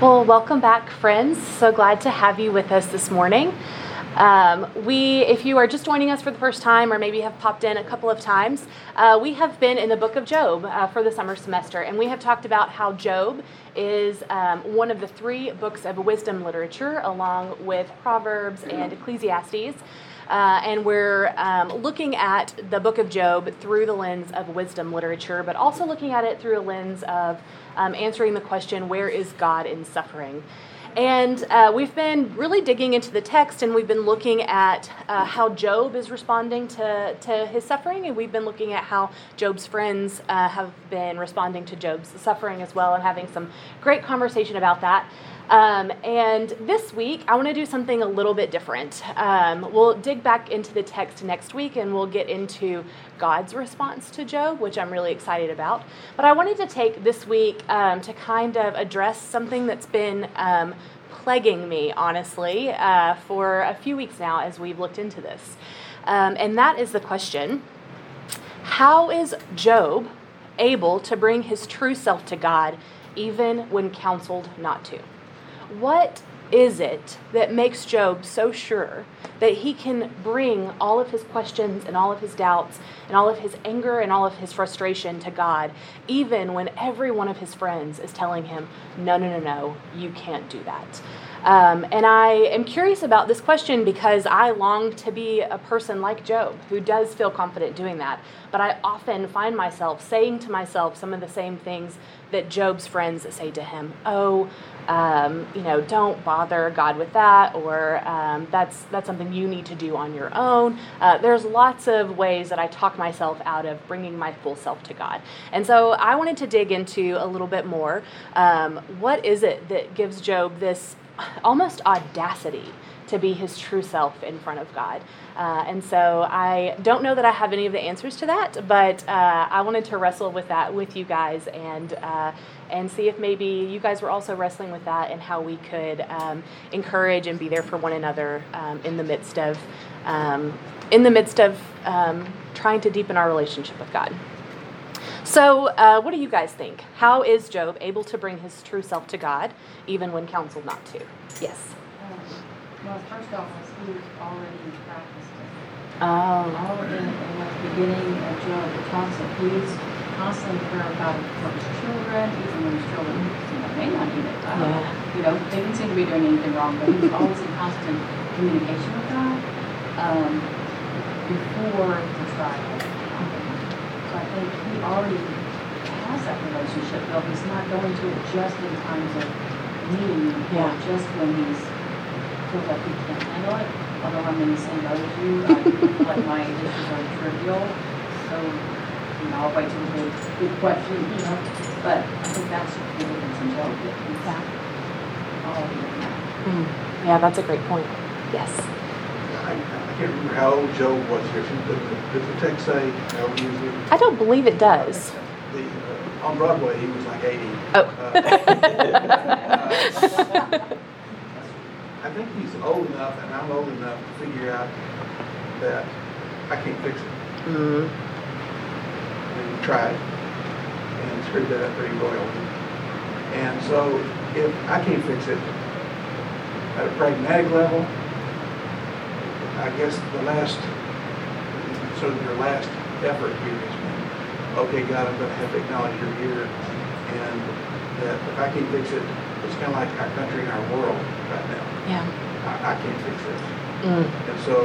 Well, welcome back, friends. So glad to have you with us this morning. Um, we, if you are just joining us for the first time, or maybe have popped in a couple of times, uh, we have been in the book of Job uh, for the summer semester, and we have talked about how Job is um, one of the three books of wisdom literature, along with Proverbs and Ecclesiastes. Uh, and we're um, looking at the book of Job through the lens of wisdom literature, but also looking at it through a lens of um, answering the question, where is God in suffering? And uh, we've been really digging into the text and we've been looking at uh, how Job is responding to, to his suffering, and we've been looking at how Job's friends uh, have been responding to Job's suffering as well, and having some great conversation about that. Um, and this week, I want to do something a little bit different. Um, we'll dig back into the text next week and we'll get into God's response to Job, which I'm really excited about. But I wanted to take this week um, to kind of address something that's been um, plaguing me, honestly, uh, for a few weeks now as we've looked into this. Um, and that is the question How is Job able to bring his true self to God even when counseled not to? What is it that makes Job so sure that he can bring all of his questions and all of his doubts and all of his anger and all of his frustration to God, even when every one of his friends is telling him, no, no, no, no, you can't do that? Um, and I am curious about this question because I long to be a person like Job who does feel confident doing that. But I often find myself saying to myself some of the same things that Job's friends say to him. Oh, um, you know, don't bother God with that, or um, that's that's something you need to do on your own. Uh, there's lots of ways that I talk myself out of bringing my full self to God, and so I wanted to dig into a little bit more. Um, what is it that gives Job this almost audacity to be his true self in front of God. Uh, and so I don't know that I have any of the answers to that, but uh, I wanted to wrestle with that with you guys and uh, and see if maybe you guys were also wrestling with that and how we could um, encourage and be there for one another um, in the midst of um, in the midst of um, trying to deepen our relationship with God. So, uh, what do you guys think? How is Job able to bring his true self to God, even when counseled not to? Yes. Well, first off, he was already practicing. Oh. All in, in the beginning of Job, it talks he's constantly prayer about for his children, even when his children, you know, may not need it. Uh, Yeah. You know, they didn't seem to be doing anything wrong, but he was always in constant communication with God um, before the trial. So I think he already has that relationship built. He's not going to it just in times of need or Yeah. just when he's feels like he can't handle it. Although I'm in the same boat as you, I like my issues are trivial. So, you know, I'll wait till the big, big question, you know. But I think that's the difference in Job. Yeah. all in. Mm. Yeah, that's a great point. Yes. I I can't remember how old Job was here. Does the- does the text say how old he was? I don't believe it does. The, uh, On Broadway, he was like 80. Oh. Uh, I think he's old enough, and I'm old enough to figure out that I can't fix it. mm. Tried, and screwed that up pretty royally. And so, if I can't fix it, at a pragmatic level, I guess the last, sort of your last effort here is, okay, God, I'm gonna have to acknowledge you're here, and that if I can't fix it, it's kind of like our country and our world right now. Yeah. I, I can't fix this. Mm. And so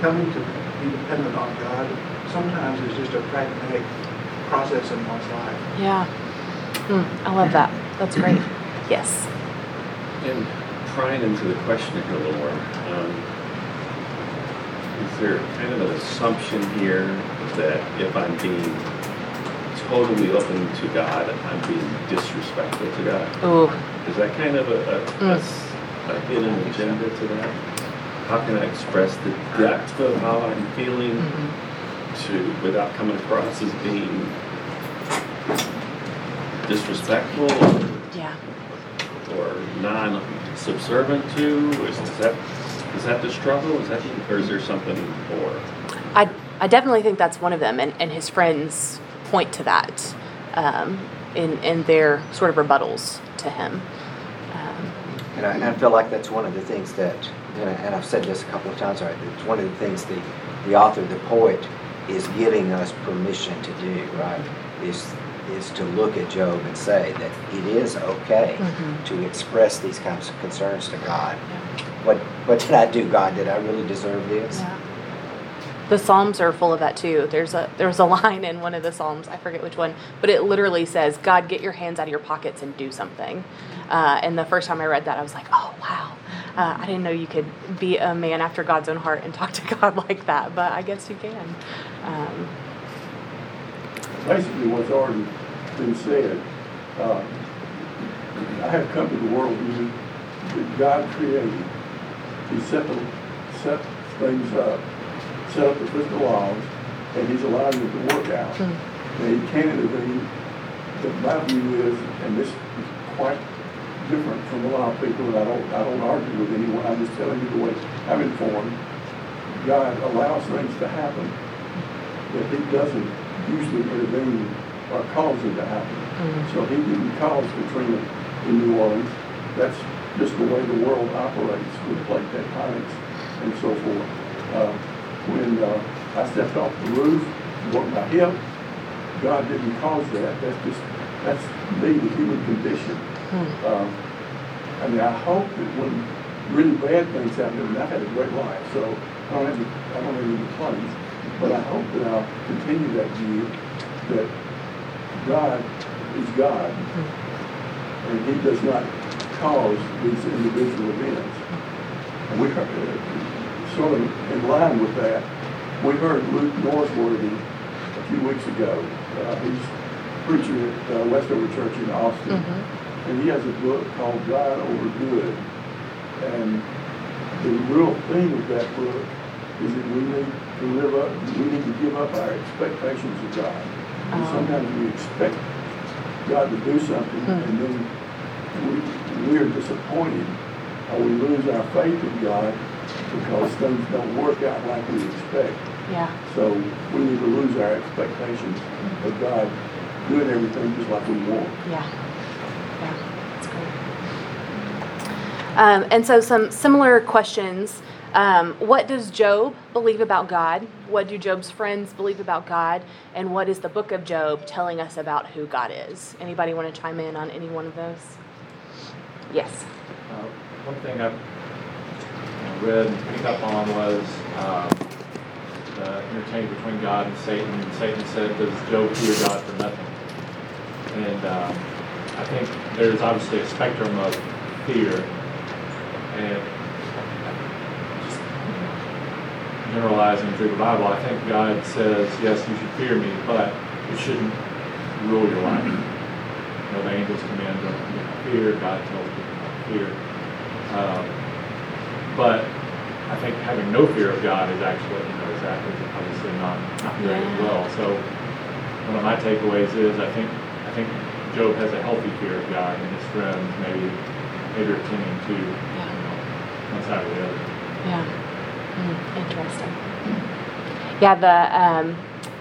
coming to be dependent on God sometimes is just a pragmatic process in one's life. Yeah. Mm. I love that. That's great. Yes. And prying into the question here a little more, um, is there kind of an assumption here that if I'm being totally open to God, I'm being disrespectful to God? Ooh. Is that kind of a, a- a Mm. s- a hidden agenda to that? How can I express the depth of how I'm feeling Mhm. To, without coming across as being disrespectful Yeah. or non-subservient to? Is is that, is that the struggle? Is that, or is there something more? I, I definitely think that's one of them, and, and his friends point to that um, in, in their sort of rebuttals to him. Um, And I, and I feel like that's one of the things that, and, I, and I've said this a couple of times already, it's one of the things the, the author, the poet, is giving us permission to do, right? Is, is to look at Job and say that it is okay Mhm. to express these kinds of concerns to God. What, what did I do, God? Did I really deserve this? Yeah. The Psalms are full of that too. There's a there's a line in one of the Psalms, I forget which one, but it literally says, "God, get your hands out of your pockets and do something." Uh, and the first time I read that, I was like, "Oh wow, uh, I didn't know you could be a man after God's own heart and talk to God like that." But I guess you can. Um, basically what's already been said. Uh, I have come to the world that God created. He set the, set things up, set up the physical laws, and He's allowing them to work out. Hmm. And He can intervene. But my view is, and this is quite different from a lot of people, and I don't, I don't argue with anyone, I'm just telling you the way I'm informed. God allows things to happen that he doesn't usually intervene or cause them to happen. Mm. So he didn't cause Katrina in New Orleans. That's just the way the world operates with plate tectonics and so forth. Uh, when uh, I stepped off the roof, broke my hip, God didn't cause that. That's just, that's me, the human condition. Hmm. Um, I mean, I hope that when really bad things happen, and I've had a great life, so I don't have, any- I don't have any complaints, but I hope that I'll continue that view that God is God, and He does not cause these individual events. And we uh, sort of in line with that, we heard Luke Norsworthy a few weeks ago. Uh, he's preacher at uh, Westover Church in Austin. Mhm. And he has a book called God Over Good. And the real theme of that book is that we need to live up, we need to give up our expectations of God. And Oh. sometimes we expect God to do something Hmm. and then we, we're disappointed or we lose our faith in God because things don't work out like we expect. Yeah. So we need to lose our expectations of God doing everything just like we want. Yeah. Yeah. That's great. Um, and so, some similar questions. Um, what does Job believe about God? What do Job's friends believe about God? And what is the book of Job telling us about who God is? Anybody want to chime in on any one of those? Yes. Uh, One thing I know, read and picked up on was um, the interchange between God and Satan. And Satan said, "Does Job fear God for nothing?" And um, I think there's obviously a spectrum of fear, and just generalizing through the Bible, I think God says, "Yes, you should fear me, but it shouldn't rule your life." You know, the angels command don't fear. God tells people not fear. Um, but I think having no fear of God is actually, you know, is obviously not not as Yeah. well. So one of my takeaways is I think I think Job has a healthy fear of God, and his friends maybe maybe are tending to you know, one side or the other. Yeah. Hmm, interesting. Yeah, the um,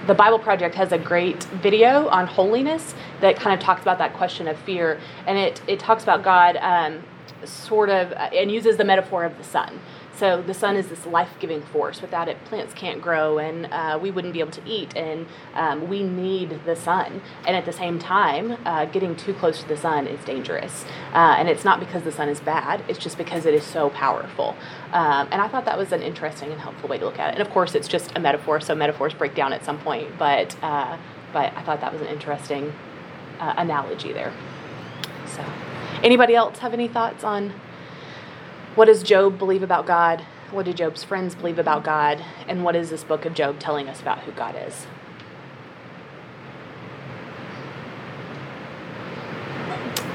the Bible Project has a great video on holiness that kind of talks about that question of fear, and it it talks about God um, sort of uh, and uses the metaphor of the sun. So the sun is this life-giving force. Without it, plants can't grow, and uh, we wouldn't be able to eat. And um, we need the sun. And at the same time, uh, getting too close to the sun is dangerous. Uh, and it's not because the sun is bad; it's just because it is so powerful. Um, and I thought that was an interesting and helpful way to look at it. And of course, it's just a metaphor, so metaphors break down at some point. But uh, but I thought that was an interesting uh, analogy there. So, anybody else have any thoughts on what does Job believe about God? What do Job's friends believe about God? And what is this book of Job telling us about who God is?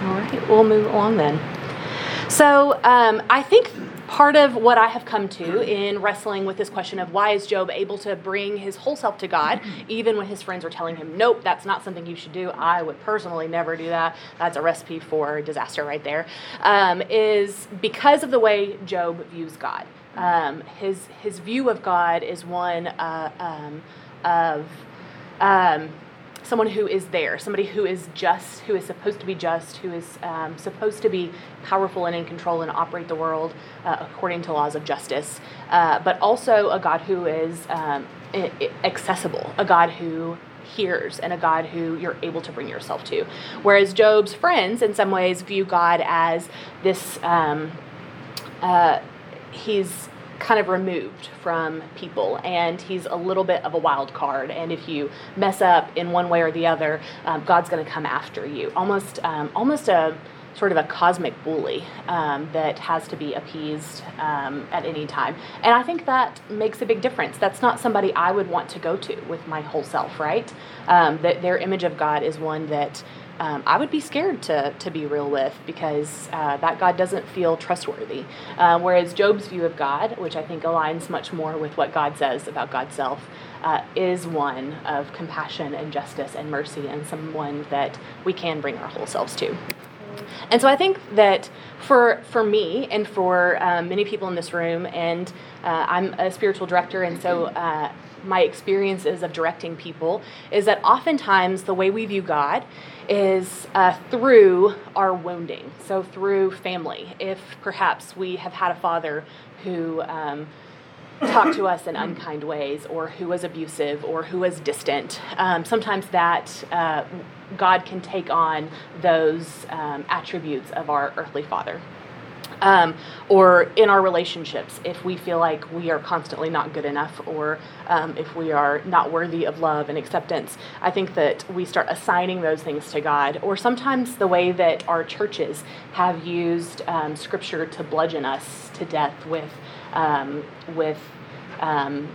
All right, we'll move along then. So, um, I think part of what I have come to in wrestling with this question of why is Job able to bring his whole self to God, even when his friends are telling him, nope, that's not something you should do. I would personally never do that. That's a recipe for disaster right there. Um, is because of the way Job views God. Um, his, his view of God is one uh, um, of um, someone who is there, somebody who is just, who is supposed to be just, who is um, supposed to be powerful and in control and operate the world uh, according to laws of justice, uh, but also a God who is um, accessible, a God who hears, and a God who you're able to bring yourself to. Whereas Job's friends, in some ways, view God as this. Um, uh, he's kind of removed from people and he's a little bit of a wild card and if you mess up in one way or the other um, god's going to come after you. Almost um, almost a sort of a cosmic bully um, that has to be appeased um, at any time and i think that makes a big difference that's not somebody i would want to go to with my whole self right um, that their image of god is one that um, I would be scared to, to be real with because uh, that God doesn't feel trustworthy. Uh, whereas Job's view of God, which I think aligns much more with what God says about God's self, uh, is one of compassion and justice and mercy and someone that we can bring our whole selves to. And so I think that for for me and for um, many people in this room, and uh, I'm a spiritual director, and so uh, my experiences of directing people is that oftentimes the way we view God is uh, through our wounding. So through family, if perhaps we have had a father who. Um, talked to us in unkind ways or who was abusive or who was distant. Um, sometimes that uh, God can take on those um, attributes of our earthly father. Um, or in our relationships, if we feel like we are constantly not good enough, or um, if we are not worthy of love and acceptance, I think that we start assigning those things to God. Or sometimes the way that our churches have used um, Scripture to bludgeon us to death with um, with um,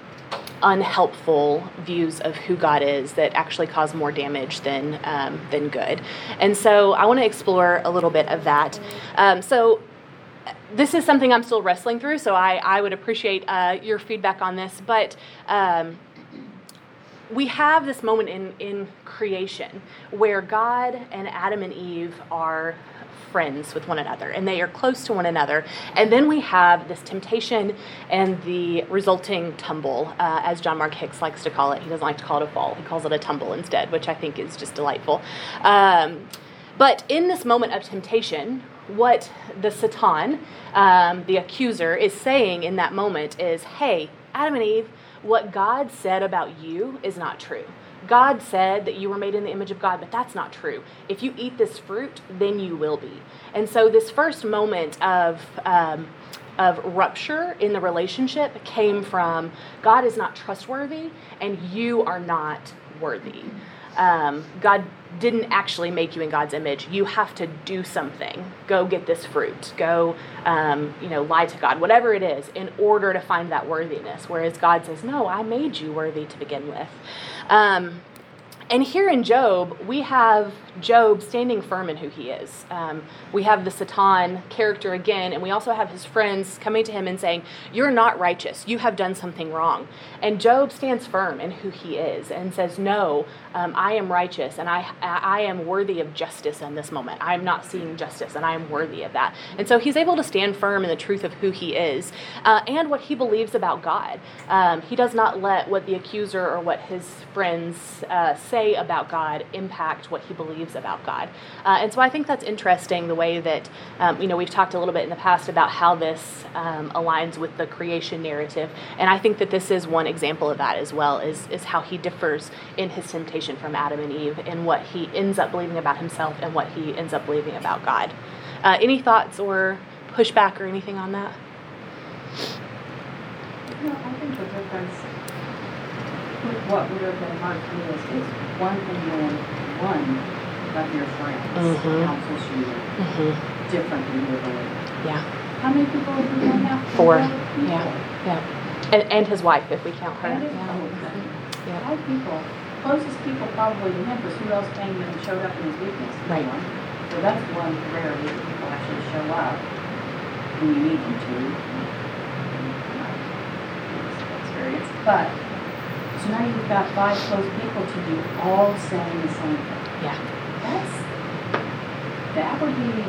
unhelpful views of who God is that actually cause more damage than um, than good. And so I want to explore a little bit of that. Um, so this is something I'm still wrestling through, so I, I would appreciate uh, your feedback on this. But um, we have this moment in, in creation where God and Adam and Eve are friends with one another and they are close to one another. And then we have this temptation and the resulting tumble, uh, as John Mark Hicks likes to call it. He doesn't like to call it a fall, he calls it a tumble instead, which I think is just delightful. Um, but in this moment of temptation, what the Satan, um, the accuser, is saying in that moment is, hey, Adam and Eve, what God said about you is not true. God said that you were made in the image of God, but that's not true. If you eat this fruit, then you will be. And so, this first moment of um, of rupture in the relationship came from God is not trustworthy, and you are not worthy. Um, God didn't actually make you in God's image. You have to do something. Go get this fruit. Go, um, you know, lie to God, whatever it is, in order to find that worthiness. Whereas God says, No, I made you worthy to begin with. Um, and here in Job, we have Job standing firm in who he is. Um, we have the Satan character again, and we also have his friends coming to him and saying, You're not righteous. You have done something wrong. And Job stands firm in who he is and says, No, um, I am righteous and I, I am worthy of justice in this moment. I am not seeing justice and I am worthy of that. And so he's able to stand firm in the truth of who he is uh, and what he believes about God. Um, he does not let what the accuser or what his friends uh, say about God impact what he believes about God. Uh, and so I think that's interesting the way that, um, you know, we've talked a little bit in the past about how this um, aligns with the creation narrative. And I think that this is one example of that as well, is, is how he differs in his temptation from Adam and Eve and what he ends up believing about himself and what he ends up believing about God. Uh, any thoughts or pushback or anything on that? No, I think what would have been hard for me is, is one thing when one of your friends Mhm. counsels you Mm-hmm. different than your belief. Yeah, How many people have we done now? Four. People? Yeah. yeah. And, and his wife, if we count her. And his Yeah. Yeah. People, closest people probably to him, because who else came and showed up in his weakness? No Right. one. So that's one rarity that people actually show up when you need them to. Experience, but, so now you've got five close people to do all saying the same thing. Yeah. That's, that would be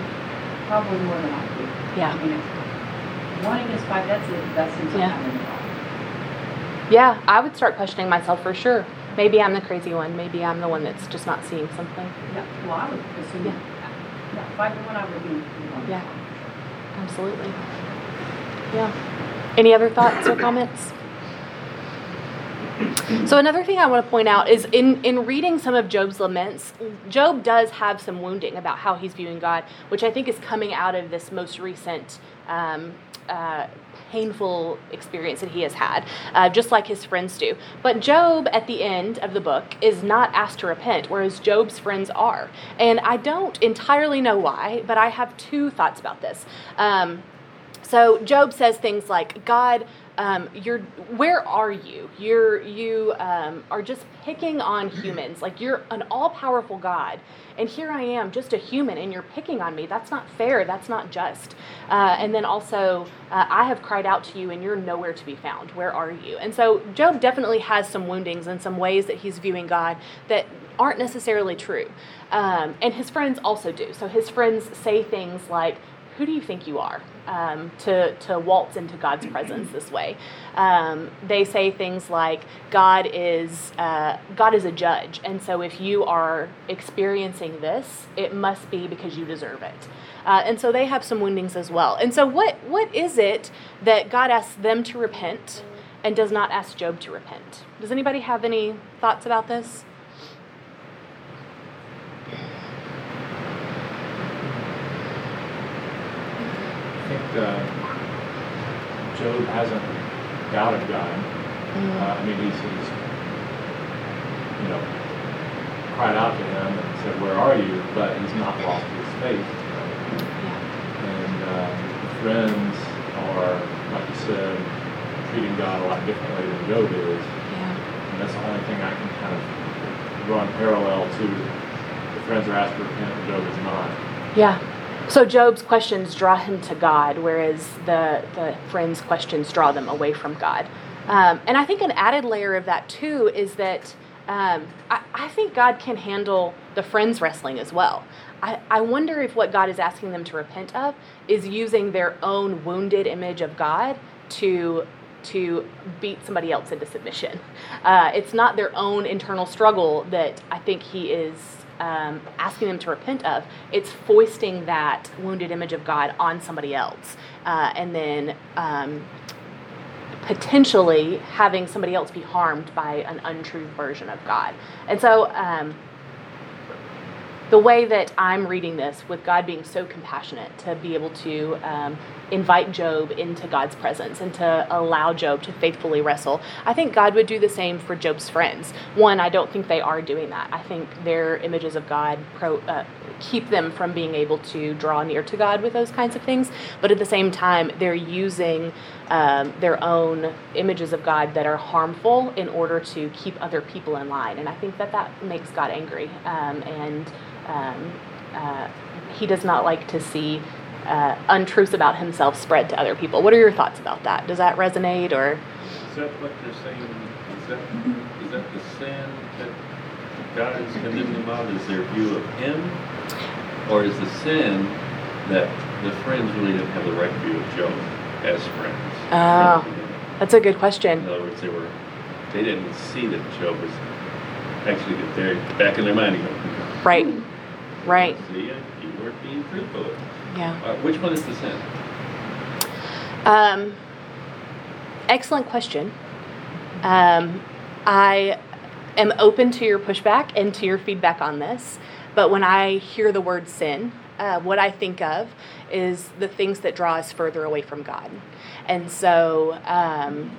probably more than I do. Yeah. I mean, if one against five, that's it, that seems like Yeah. I'm in the wrong. Yeah, I would start questioning myself for sure. Maybe I'm the crazy one. Maybe I'm the one that's just not seeing something. Yeah, well, I would assume, Yeah. yeah, if I were one, I would be. one. Yeah. Absolutely. Yeah. Any other thoughts or comments? So another thing I want to point out is in in reading some of Job's laments, Job does have some wounding about how he's viewing God, which I think is coming out of this most recent um, uh, painful experience that he has had, uh, just like his friends do. But Job, at the end of the book, is not asked to repent, whereas Job's friends are. And I don't entirely know why, but I have two thoughts about this. Um, so Job says things like, God, um, you're where are you? You're you um, are just picking on humans. Like you're an all-powerful God, and here I am, just a human, and you're picking on me. That's not fair. That's not just. Uh, and then also, uh, I have cried out to you, and you're nowhere to be found. Where are you? And so Job definitely has some woundings and some ways that he's viewing God that aren't necessarily true. Um, and his friends also do. So his friends say things like, who do you think you are um, to, to waltz into God's presence this way? Um, they say things like God is uh, God is a judge, and so if you are experiencing this, it must be because you deserve it. Uh, and so they have some woundings as well. And so what what is it that God asks them to repent and does not ask Job to repent? Does anybody have any thoughts about this? I think uh, Job hasn't doubted God. Uh, I mean, he's, he's, you know, cried out to him and said, "Where are you?" But he's not lost his faith. And uh, the friends are, like you said, treating God a lot differently than Job is. Yeah. And that's the only thing I can kind of run parallel to the friends are asked to repent, and Job is not. Yeah. So Job's questions draw him to God, whereas the the friends' questions draw them away from God. Um, and I think an added layer of that too is that um, I, I think God can handle the friends wrestling as well. I, I wonder if what God is asking them to repent of is using their own wounded image of God to to beat somebody else into submission. Uh, it's not their own internal struggle that I think He is um, asking them to repent of. It's foisting that wounded image of God on somebody else, uh, and then um, potentially having somebody else be harmed by an untrue version of God. And so, um, the way that I'm reading this, with God being so compassionate to be able to um, invite Job into God's presence and to allow Job to faithfully wrestle, I think God would do the same for Job's friends. One, I don't think they are doing that. I think their images of God pro, uh, keep them from being able to draw near to God with those kinds of things. But at the same time, they're using um, their own images of God that are harmful in order to keep other people in line. And I think that that makes God angry. Um, and um, uh, he does not like to see uh, untruths about himself spread to other people. What are your thoughts about that? Does that resonate or? Is that what they're saying? Is that, is that the sin that God is condemning them? Is their view of Him? Or is the sin that the friends really didn't have the right view of Job as friends? Oh, that's a good question. In other words, they were, they didn't see that Job was actually, that they're back in their mind, Right, right, see, you weren't being truthful. yeah. Uh, which one is the sin? Um, excellent question. Um, I am open to your pushback and to your feedback on this, but when I hear the word sin, uh, what I think of is the things that draw us further away from God. And so, um,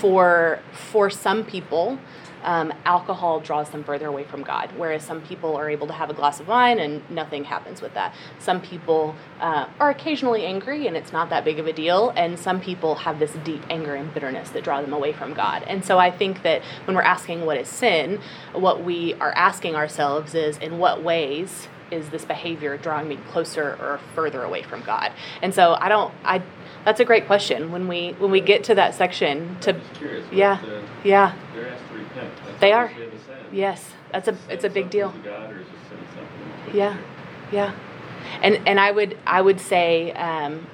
for for some people, um, alcohol draws them further away from God, whereas some people are able to have a glass of wine and nothing happens with that. Some people uh, are occasionally angry and it's not that big of a deal, and some people have this deep anger and bitterness that draw them away from God. And so I think that when we're asking what is sin, what we are asking ourselves is in what ways is this behavior drawing me closer or further away from God? And so I don't I that's a great question when we when we get to that section to I'm just curious. yeah the- yeah They're asked to repent. That's They are. say the sin. yes that's a it's a big something deal to God, or is it sin something Yeah. yeah and and I would I would say um,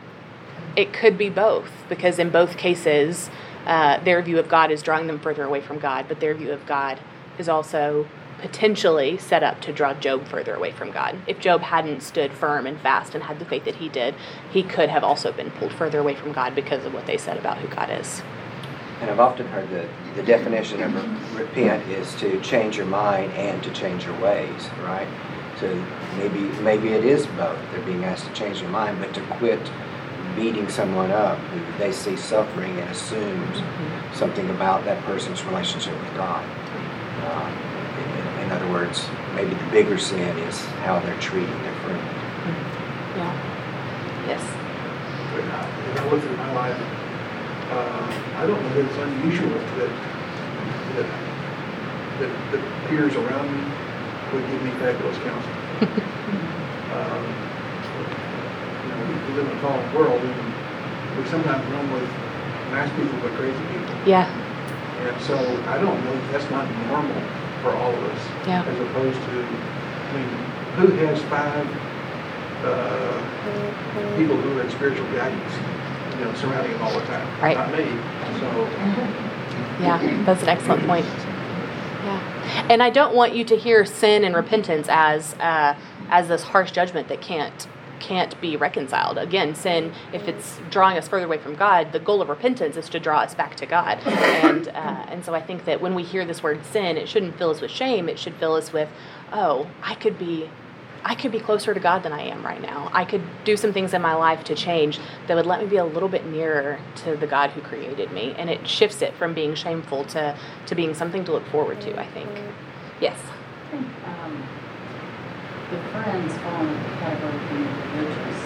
it could be both because in both cases uh, their view of God is drawing them further away from God but their view of God is also potentially set up to draw Job further away from God. If Job hadn't stood firm and fast and had the faith that he did, he could have also been pulled further away from God because of what they said about who God is. And I've often heard that the definition of repent is to change your mind and to change your ways, right? So maybe maybe it is both. They're being asked to change their mind, but to quit beating someone up who they see suffering and assumes something about that person's relationship with God. Um, in, in other words, maybe the bigger sin is how they're treating their friend. Yeah. Yes. But I- As I look through my life, uh, I don't know that it's unusual that, that, that the peers around me would give me fabulous counsel. Um, You know, we live in a fallen world and we sometimes run with nice people but crazy people. Yeah. And so I don't know, if that's not normal for all of us. Yeah. As opposed to, I mean, who has five, uh, people who are in spiritual guidance, you know, surrounding them all the time? Right. Not me, so. Yeah, that's an excellent point. Yeah, and I don't want you to hear sin and repentance as uh, as this harsh judgment that can't can't be reconciled. Again, sin, if it's drawing us further away from God, the goal of repentance is to draw us back to God. And uh, and so I think that when we hear this word sin, it shouldn't fill us with shame. It should fill us with, oh, I could be. I could be closer to God than I am right now. I could do some things in my life to change that would let me be a little bit nearer to the God who created me. And it shifts it from being shameful to, to being something to look forward to, I think. Yes. I think, um, the friends fall into the category of being religious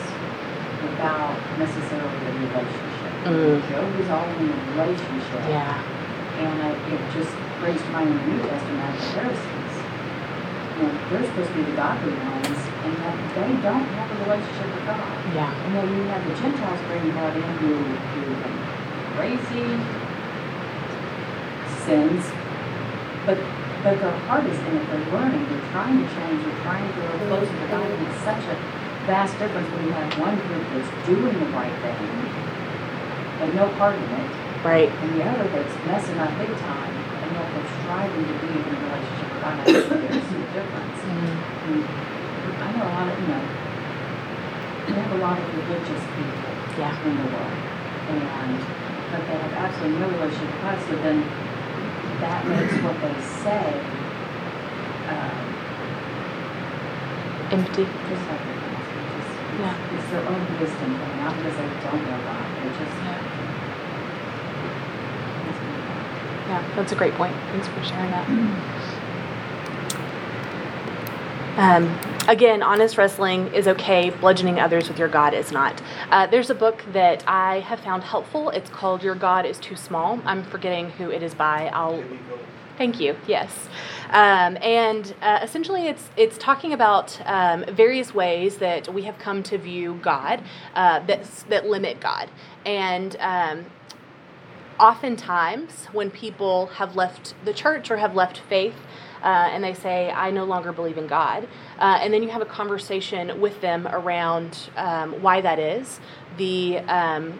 without necessarily a relationship. Mm. Job is all in a relationship. Yeah. And I, it just brings to mind in the New Testament the Pharisees. You know, they're supposed to be the godly ones, and yet they don't have a relationship with God. Yeah. And then you have the Gentiles bringing brought in who, are crazy, sins, but but their heart is in it. They're learning. They're trying to change. They're trying to grow closer to God. And it's such a vast difference when you have one group that's doing the right thing, but no part in it, Right. and the other that's messing up big time, and yet they're striving to be in a relationship with God. I think there's a difference. I know a lot of, you know, we have a lot of religious people Yeah. in the world, and, but they have absolutely no relationship with God, so then that makes what they say, um, Empty. just like it is. It's just- Yeah. It's their own wisdom, thing, not because they don't know God, they're just. Yeah, that's a great point. Thanks for sharing that. Um, again, honest wrestling is okay. Bludgeoning others with your God is not. Uh, there's a book that I have found helpful. It's called Your God is Too Small. I'm forgetting who it is by. I'll Thank you. Yes, um, and uh, essentially, it's it's talking about um, various ways that we have come to view God uh, that that limit God, and um, oftentimes when people have left the church or have left faith. Uh, and they say, I no longer believe in God. Uh, and then you have a conversation with them around um, why that is. The um,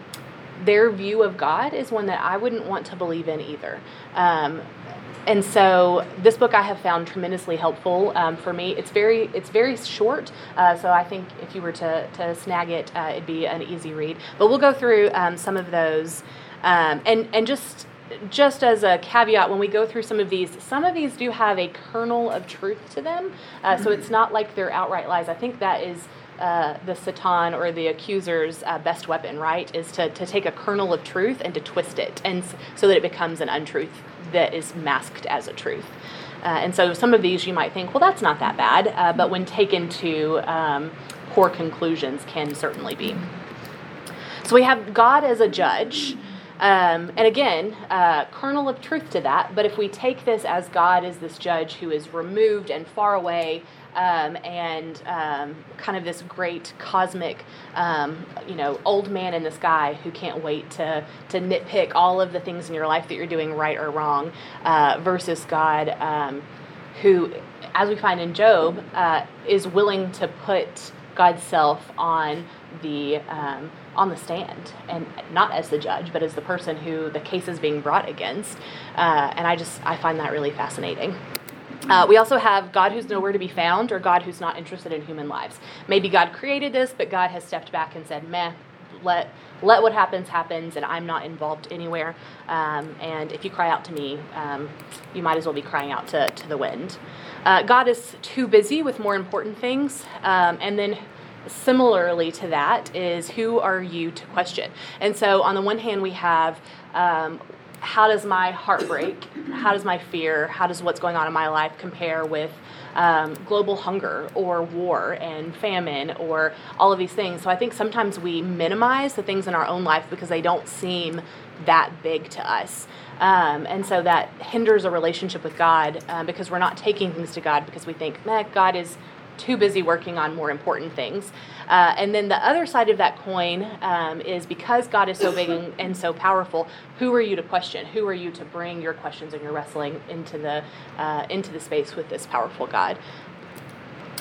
their view of God is one that I wouldn't want to believe in either. Um, and so this book I have found tremendously helpful um, for me. It's very it's very short, uh, so I think if you were to, to snag it, uh, it'd be an easy read. But we'll go through um, some of those, um, and and just just as a caveat, when we go through some of these, some of these do have a kernel of truth to them. Uh, so it's not like they're outright lies. I think that is uh, the Satan or the accuser's uh, best weapon, right? Is to, to take a kernel of truth and to twist it, and so that it becomes an untruth that is masked as a truth. Uh, and so some of these you might think, well, that's not that bad, uh, but when taken to um, poor conclusions, can certainly be. So we have God as a judge. Um, and again, uh, kernel of truth to that. But if we take this as God is this judge who is removed and far away, um, and um, kind of this great cosmic, um, you know, old man in the sky who can't wait to to nitpick all of the things in your life that you're doing right or wrong, uh, versus God, um, who, as we find in Job, uh, is willing to put God's self on the um, on the stand, and not as the judge, but as the person who the case is being brought against. Uh, and I just I find that really fascinating. Uh, we also have God who's nowhere to be found or God who's not interested in human lives. Maybe God created this, but God has stepped back and said, meh, let, let what happens happens, and I'm not involved anywhere. Um, and if you cry out to me, um, you might as well be crying out to, to the wind. Uh, God is too busy with more important things. Um, and then similarly to that is who are you to question? And so on the one hand, we have um, how does my heartbreak, how does my fear, how does what's going on in my life compare with um, global hunger or war and famine or all of these things? So I think sometimes we minimize the things in our own life because they don't seem that big to us. Um, and so that hinders a relationship with God uh, because we're not taking things to God because we think, man, God is too busy working on more important things. Uh, and then the other side of that coin um, is because God is so big and, and, so powerful. Who are you to question? Who are you to bring your questions and your wrestling into the uh, into the space with this powerful God?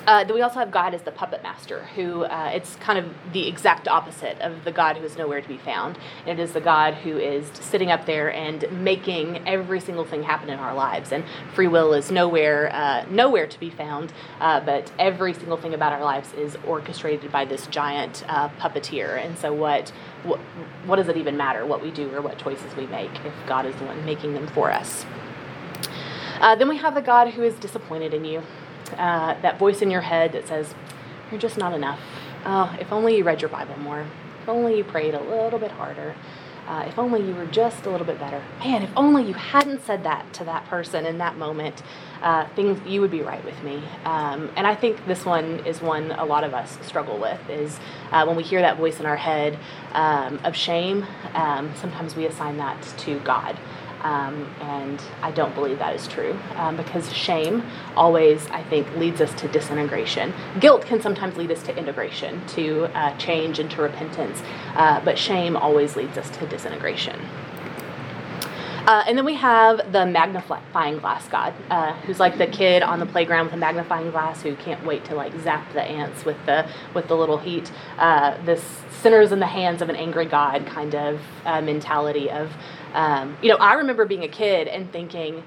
Uh, then we also have God as the puppet master, who uh, it's kind of the exact opposite of the God who is nowhere to be found. It is the God who is sitting up there and making every single thing happen in our lives. And free will is nowhere, uh, nowhere to be found, uh, but every single thing about our lives is orchestrated by this giant uh, puppeteer. And so, what, what what does it even matter what we do or what choices we make if God is the one making them for us? Uh, then we have the God who is disappointed in you uh, that voice in your head that says, You're just not enough. Oh, if only you read your Bible more. If only you prayed a little bit harder. Uh, if only you were just a little bit better. Man, if only you hadn't said that to that person in that moment, uh, things you would be right with me. Um, and I think this one is one a lot of us struggle with. Is uh, when we hear that voice in our head um, of shame. Um, sometimes we assign that to God. Um, and I don't believe that is true um, because shame always, I think, leads us to disintegration. Guilt can sometimes lead us to integration, to uh, change, and to repentance, uh, but shame always leads us to disintegration. Uh, and then we have the magnifying glass god, uh, who's like the kid on the playground with a magnifying glass who can't wait to like zap the ants with the with the little heat. Uh, this sinners in the hands of an angry god kind of uh, mentality of um, you know, I remember being a kid and thinking,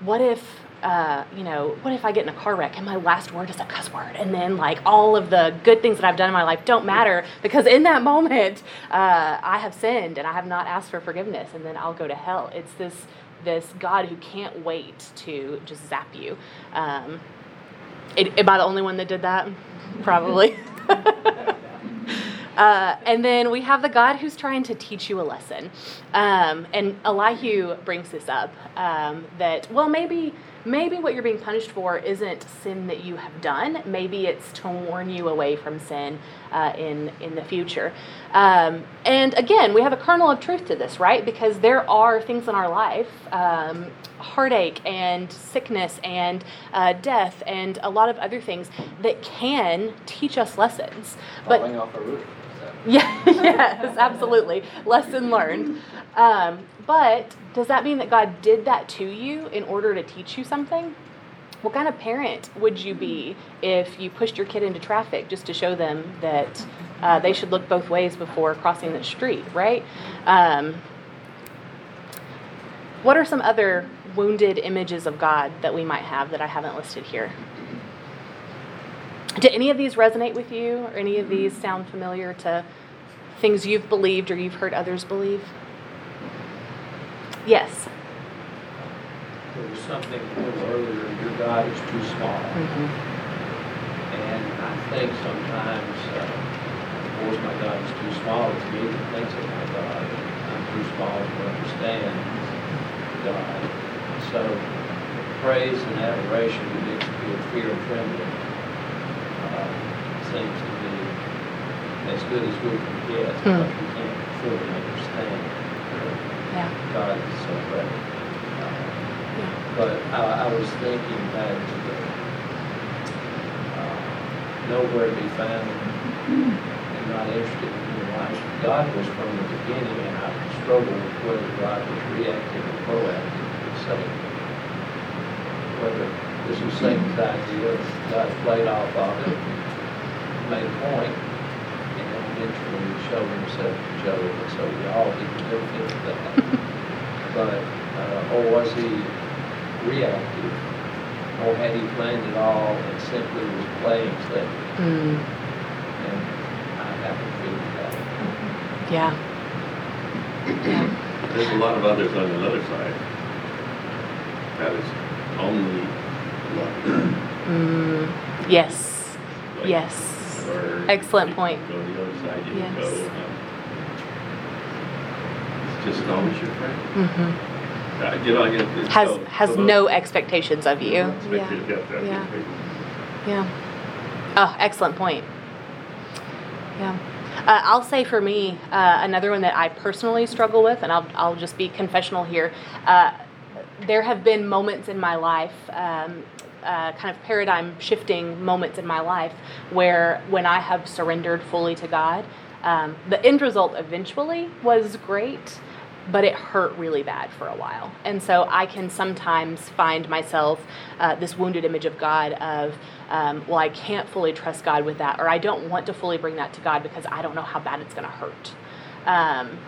what if, uh, you know, what if I get in a car wreck and my last word is a cuss word? And then, like, all of the good things that I've done in my life don't matter because in that moment, uh, I have sinned and I have not asked for forgiveness and then I'll go to hell. It's this, this God who can't wait to just zap you. Um, it, am I the only one that did that? Probably. Uh, and then we have the God who's trying to teach you a lesson. Um, and Elihu brings this up um, that, well, maybe maybe what you're being punished for isn't sin that you have done. Maybe it's to warn you away from sin uh, in in the future. Um, and again, we have a kernel of truth to this, right? Because there are things in our life, um, heartache and sickness and uh, death and a lot of other things that can teach us lessons. Falling off a roof. Yeah, yes, absolutely. Lesson learned. Um, but does that mean that God did that to you in order to teach you something? What kind of parent would you be if you pushed your kid into traffic just to show them that uh, they should look both ways before crossing the street, right? Um, what are some other wounded images of God that we might have that I haven't listed here? Do any of these resonate with you, or any of these sound familiar to things you've believed or you've heard others believe? Yes. There was something a little earlier, your God is too small. Mm-hmm. And I think sometimes, uh, of course, my God is too small. It's me that thinks of my God. I'm too small to understand God. So praise and adoration begins to be a fear and trembling seems to be as good as we can get, Hmm. but we can't fully understand. Yeah. God is so great. Uh, Yeah. But I, I was thinking back to the uh, nowhere to be found and not interested in human life. God was from the beginning, and I struggle with whether God was reactive or proactive with Satan. Whether this was Satan's idea, God played off of it, made a point, and then eventually showed himself to Job, and so we all get the benefit of that. But, uh, or was he reactive or had he planned it all and simply was playing slip? Mm, And I have to figure that. yeah. Yeah. There's a lot of others on the other side. That is only Mm, yes. Like, Yes. or Excellent point. Go the other side, you Yes. go. um, It's just always your friend. hmm Uh, You know, I get. it's Has so- has so no expectations of you. You to get. Yeah. Yeah. Oh, excellent point. Yeah. Uh, I'll say for me, uh, another one that I personally struggle with, and I'll, I'll just be confessional here. Uh, there have been moments in my life, um, uh, kind of paradigm shifting moments in my life, where when I have surrendered fully to God, um, the end result eventually was great, but it hurt really bad for a while. And so I can sometimes find myself uh, this wounded image of God of, um, well, I can't fully trust God with that, or I don't want to fully bring that to God because I don't know how bad it's going to hurt. Um,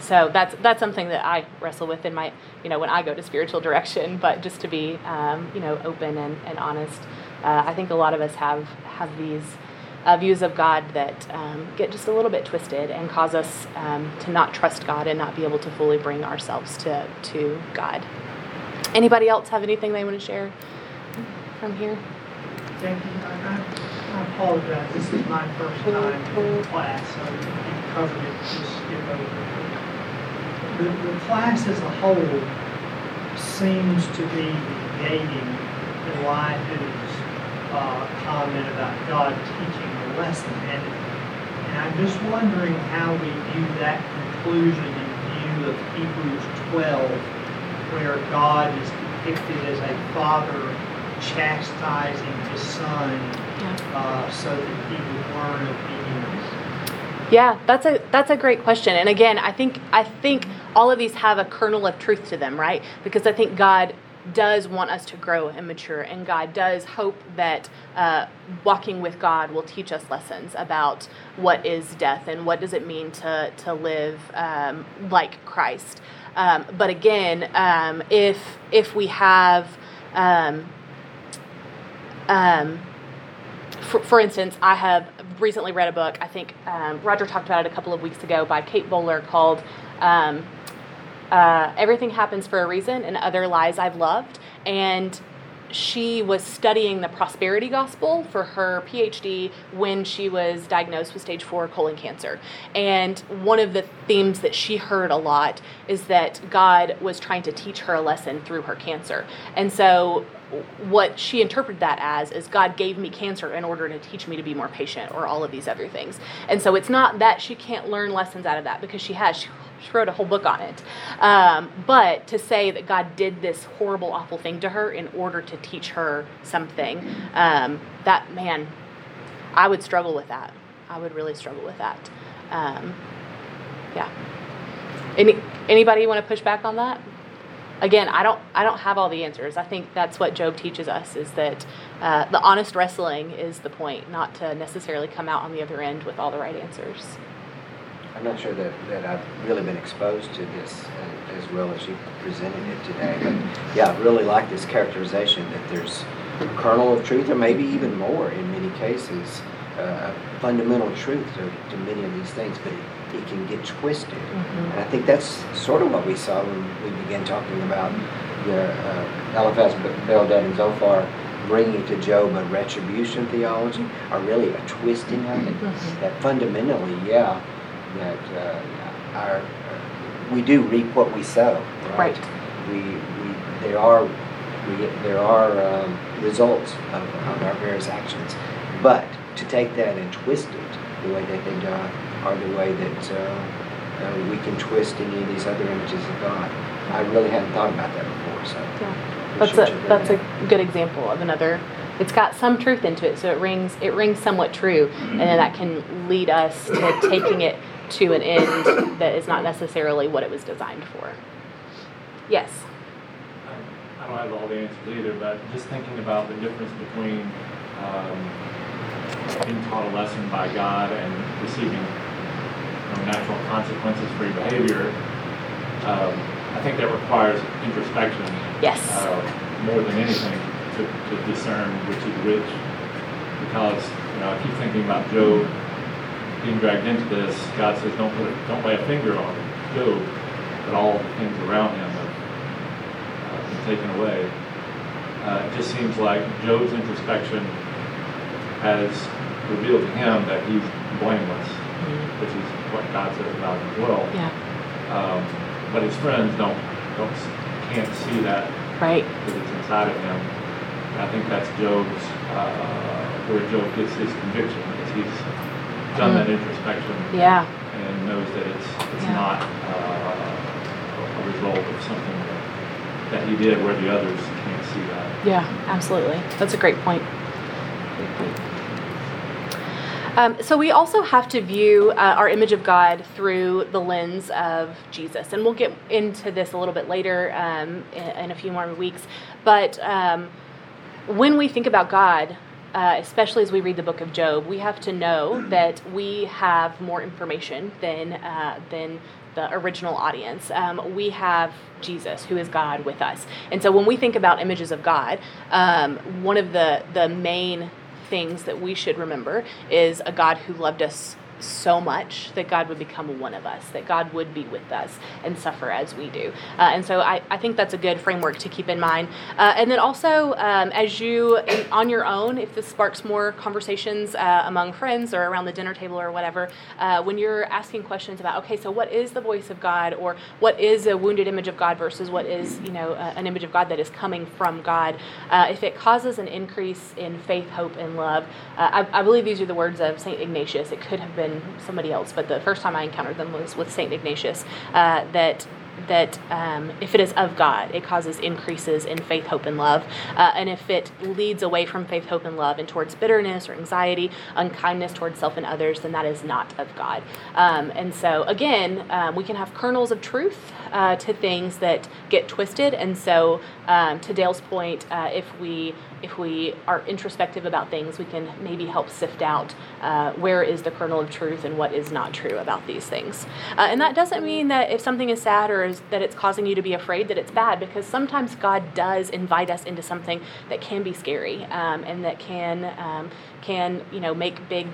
so that's that's something that I wrestle with in my, you know, when I go to spiritual direction. But just to be, um, you know, open and, and honest, uh, I think a lot of us have have these uh, views of God that um, get just a little bit twisted and cause us um, to not trust God and not be able to fully bring ourselves to to God. Anybody else have anything they want to share from here? Thank you. I- apologize, this is my first time in class, so you covered it, just skip over. The, the class as a whole seems to be negating Elijah's, uh, comment about God teaching a lesson, and, and I'm just wondering how we view that conclusion in view of Hebrews twelve, where God is depicted as a father chastising his son uh, so that he would learn obedience. Yeah, that's a that's a great question. And again, I think I think all of these have a kernel of truth to them, right? Because I think God does want us to grow and mature, and God does hope that uh, walking with God will teach us lessons about what is death and what does it mean to to live um, like Christ. Um, but again, um, if if we have um, um, for, for instance, I have recently read a book. I think um, Roger talked about it a couple of weeks ago by Kate Bowler called um, uh, "Everything Happens for a Reason" and Other Lies I've Loved. And she was studying the prosperity gospel for her PhD when she was diagnosed with stage four colon cancer. And one of the themes that she heard a lot is that God was trying to teach her a lesson through her cancer. And so what she interpreted that as is God gave me cancer in order to teach me to be more patient or all of these other things. And so it's not that she can't learn lessons out of that because she has. She, she wrote a whole book on it. Um, but to say that God did this horrible, awful thing to her in order to teach her something, um, that, man, I would struggle with that. I would really struggle with that. Um, yeah. Any, anybody want to push back on that? again i don't i don't have all the answers i think that's what job teaches us is that uh, the honest wrestling is the point not to necessarily come out on the other end with all the right answers I'm not sure that, that I've really been exposed to this uh, as well as you presented it today. But yeah, I really like this characterization that there's a kernel of truth, or maybe even more in many cases, uh, fundamental truth to, to many of these things, but it, it can get twisted. Mhm. And I think that's sort of what we saw when we began talking about the uh, Eliphaz, Bildad, and Zophar bringing to Job a retribution theology, or really a twisting of it. Mhm. That fundamentally, yeah, that uh, our, we do reap what we sow, right? Right. We, we, there are, we, there are um, results of, of our various actions. But to take that and twist it the way that they do, or the way that uh, uh, we can twist any of these other images of God, I really hadn't thought about that before, so. yeah that's a that's bringing a good example of another it's got some truth into it so it rings it rings somewhat true and then that can lead us to taking it to an end that is not necessarily what it was designed for yes I I don't have all the answers either, but just thinking about the difference between um, being taught a lesson by God and receiving you know, natural consequences for your behavior, um, I think that requires introspection yes uh, more than anything. to, to discern which is which. Because, you know, I keep thinking about Job being dragged into this. God says, don't put, a- don't lay a finger on Job, but all the things around him have uh, been taken away. Uh, it just seems like Job's introspection has revealed to him that he's blameless, which is what God says about him as well. Yeah. Um, but his friends don't, don't, can't see that Right. because it's inside of him. And I think that's Job's, uh, where Job gets his conviction, because he's done that introspection Yeah. and knows that it's, it's Yeah. not, uh, a result of something that, that he did where the others can't see that. Yeah, absolutely. That's a great point. Great point. Um, so we also have to view uh, our image of God through the lens of Jesus, and we'll get into this a little bit later um, in, in a few more weeks. But um, when we think about God, uh, especially as we read the book of Job, we have to know that we have more information than uh, than the original audience. Um, we have Jesus, who is God, with us, and so when we think about images of God, um, one of the the main things that we should remember is a God who loved us so much that God would become one of us, that God would be with us and suffer as we do. Uh, and so I, I think that's a good framework to keep in mind. Uh, and then also, um, as you, on your own, if this sparks more conversations uh, among friends or around the dinner table or whatever, uh, when you're asking questions about, okay, so what is the voice of God or what is a wounded image of God versus what is, you know, uh, an image of God that is coming from God, uh, if it causes an increase in faith, hope, and love, I, I believe these are the words of St. Ignatius. It could have been somebody else, but the first time I encountered them was with St. Ignatius, uh, that that um, if it is of God, it causes increases in faith, hope, and love. Uh, and if it leads away from faith, hope, and love and towards bitterness or anxiety, unkindness towards self and others, then that is not of God. Um, and so, again, um, we can have kernels of truth uh, to things that get twisted. And so, um, to Dale's point, uh, if we if we are introspective about things, we can maybe help sift out uh, where is the kernel of truth and what is not true about these things. Uh, and that doesn't mean that if something is sad or is, that it's causing you to be afraid that it's bad, because sometimes God does invite us into something that can be scary um, and that can um, can you know make big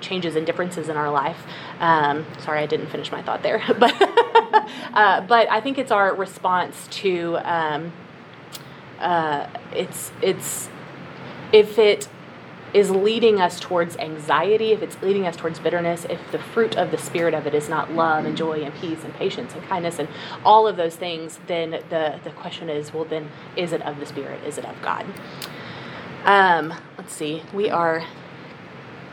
changes and differences in our life. Um, sorry, I didn't finish my thought there, but uh, but I think it's our response to um, uh, it's it's if it is leading us towards anxiety, if it's leading us towards bitterness, if the fruit of the spirit of it is not love and joy and peace and patience and kindness and all of those things, then the, the question is, well, then is it of the spirit? Is it of God? Um, let's see. We are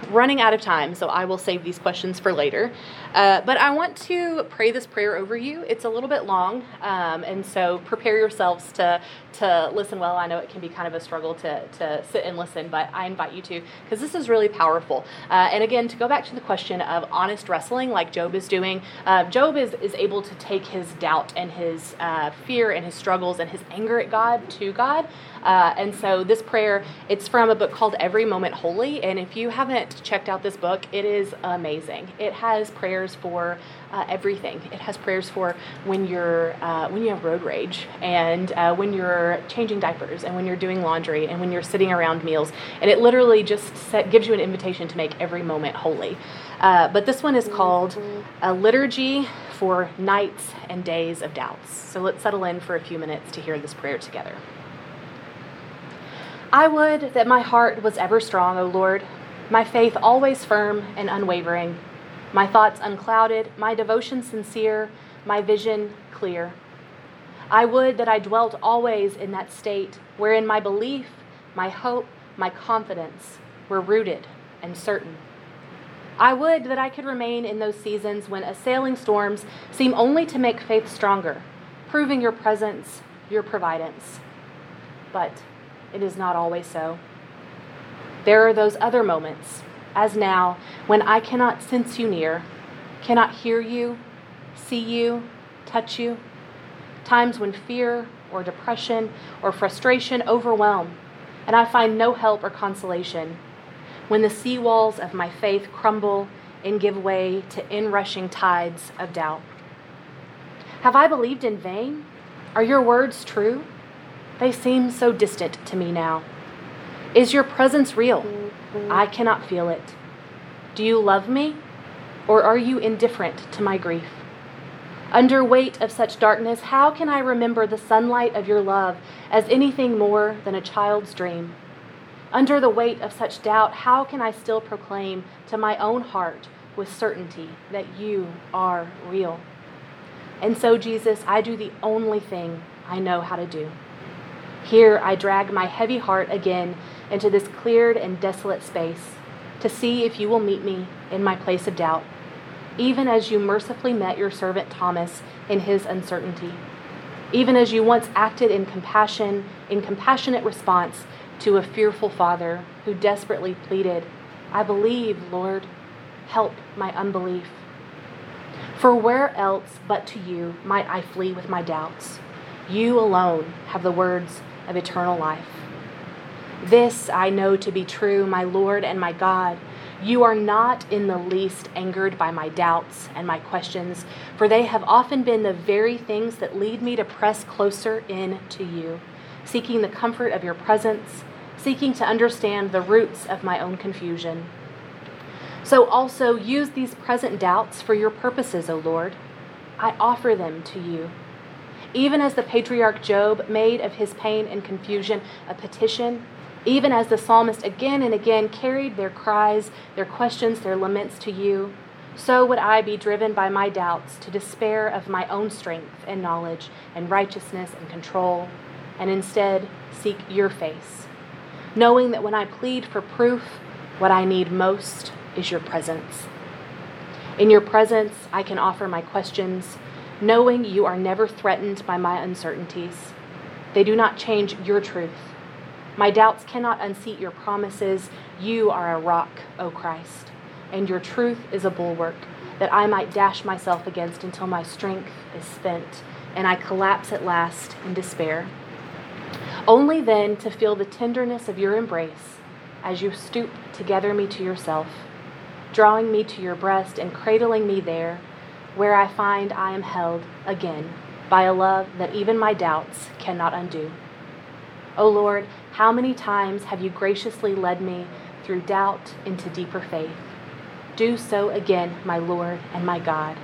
running out of time, so I will save these questions for later. Uh, but I want to pray this prayer over you. It's a little bit long, um, and so prepare yourselves to to listen well. I know it can be kind of a struggle to to sit and listen, but I invite you to because this is really powerful. Uh, and again, to go back to the question of honest wrestling, like Job is doing, uh, Job is is able to take his doubt and his uh, fear and his struggles and his anger at God to God. Uh, and so this prayer, it's from a book called Every Moment Holy. And if you haven't checked out this book, it is amazing. It has prayers for uh, everything. It has prayers for when you're uh, when you have road rage, and uh, when you're changing diapers, and when you're doing laundry, and when you're sitting around meals. And it literally just set, gives you an invitation to make every moment holy. Uh, but this one is called a liturgy for nights and days of doubts. So let's settle in for a few minutes to hear this prayer together. I would that my heart was ever strong, O Lord, my faith always firm and unwavering, my thoughts unclouded, my devotion sincere, my vision clear. I would that I dwelt always in that state wherein my belief, my hope, my confidence were rooted and certain. I would that I could remain in those seasons when assailing storms seem only to make faith stronger, proving your presence, your providence. But it is not always so. There are those other moments, as now, when I cannot sense you near, cannot hear you, see you, touch you. Times when fear or depression or frustration overwhelm, and I find no help or consolation. When the sea walls of my faith crumble and give way to inrushing tides of doubt. Have I believed in vain? Are your words true? They seem so distant to me now. Is your presence real? I cannot feel it. Do you love me? Or are you indifferent to my grief? Under weight of such darkness, how can I remember the sunlight of your love as anything more than a child's dream? Under the weight of such doubt, how can I still proclaim to my own heart with certainty that you are real? And so, Jesus, I do the only thing I know how to do. Here I drag my heavy heart again into this cleared and desolate space to see if you will meet me in my place of doubt, even as you mercifully met your servant Thomas in his uncertainty, even as you once acted in compassion, in compassionate response to a fearful father who desperately pleaded, I believe, Lord, help my unbelief. For where else but to you might I flee with my doubts? You alone have the words of eternal life. This I know to be true, my Lord and my God. You are not in the least angered by my doubts and my questions, for they have often been the very things that lead me to press closer in to you, seeking the comfort of your presence, seeking to understand the roots of my own confusion. So also use these present doubts for your purposes, O Lord. I offer them to you. Even as the patriarch Job made of his pain and confusion a petition, even as the psalmist again and again carried their cries, their questions, their laments to you, so would I be driven by my doubts to despair of my own strength and knowledge and righteousness and control, and instead seek your face, knowing that when I plead for proof, what I need most is your presence. In your presence, I can offer my questions, knowing you are never threatened by my uncertainties. They do not change your truth. My doubts cannot unseat your promises. You are a rock, O Christ, and your truth is a bulwark that I might dash myself against until my strength is spent and I collapse at last in despair. Only then to feel the tenderness of your embrace as you stoop to gather me to yourself, drawing me to your breast and cradling me there, where I find I am held again by a love that even my doubts cannot undo. O Lord, how many times have you graciously led me through doubt into deeper faith? Do so again, my Lord and my God.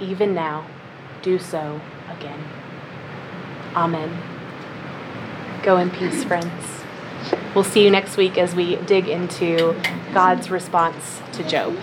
Even now, do so again. Amen. Go in peace, friends. We'll see you next week as we dig into God's response to Job.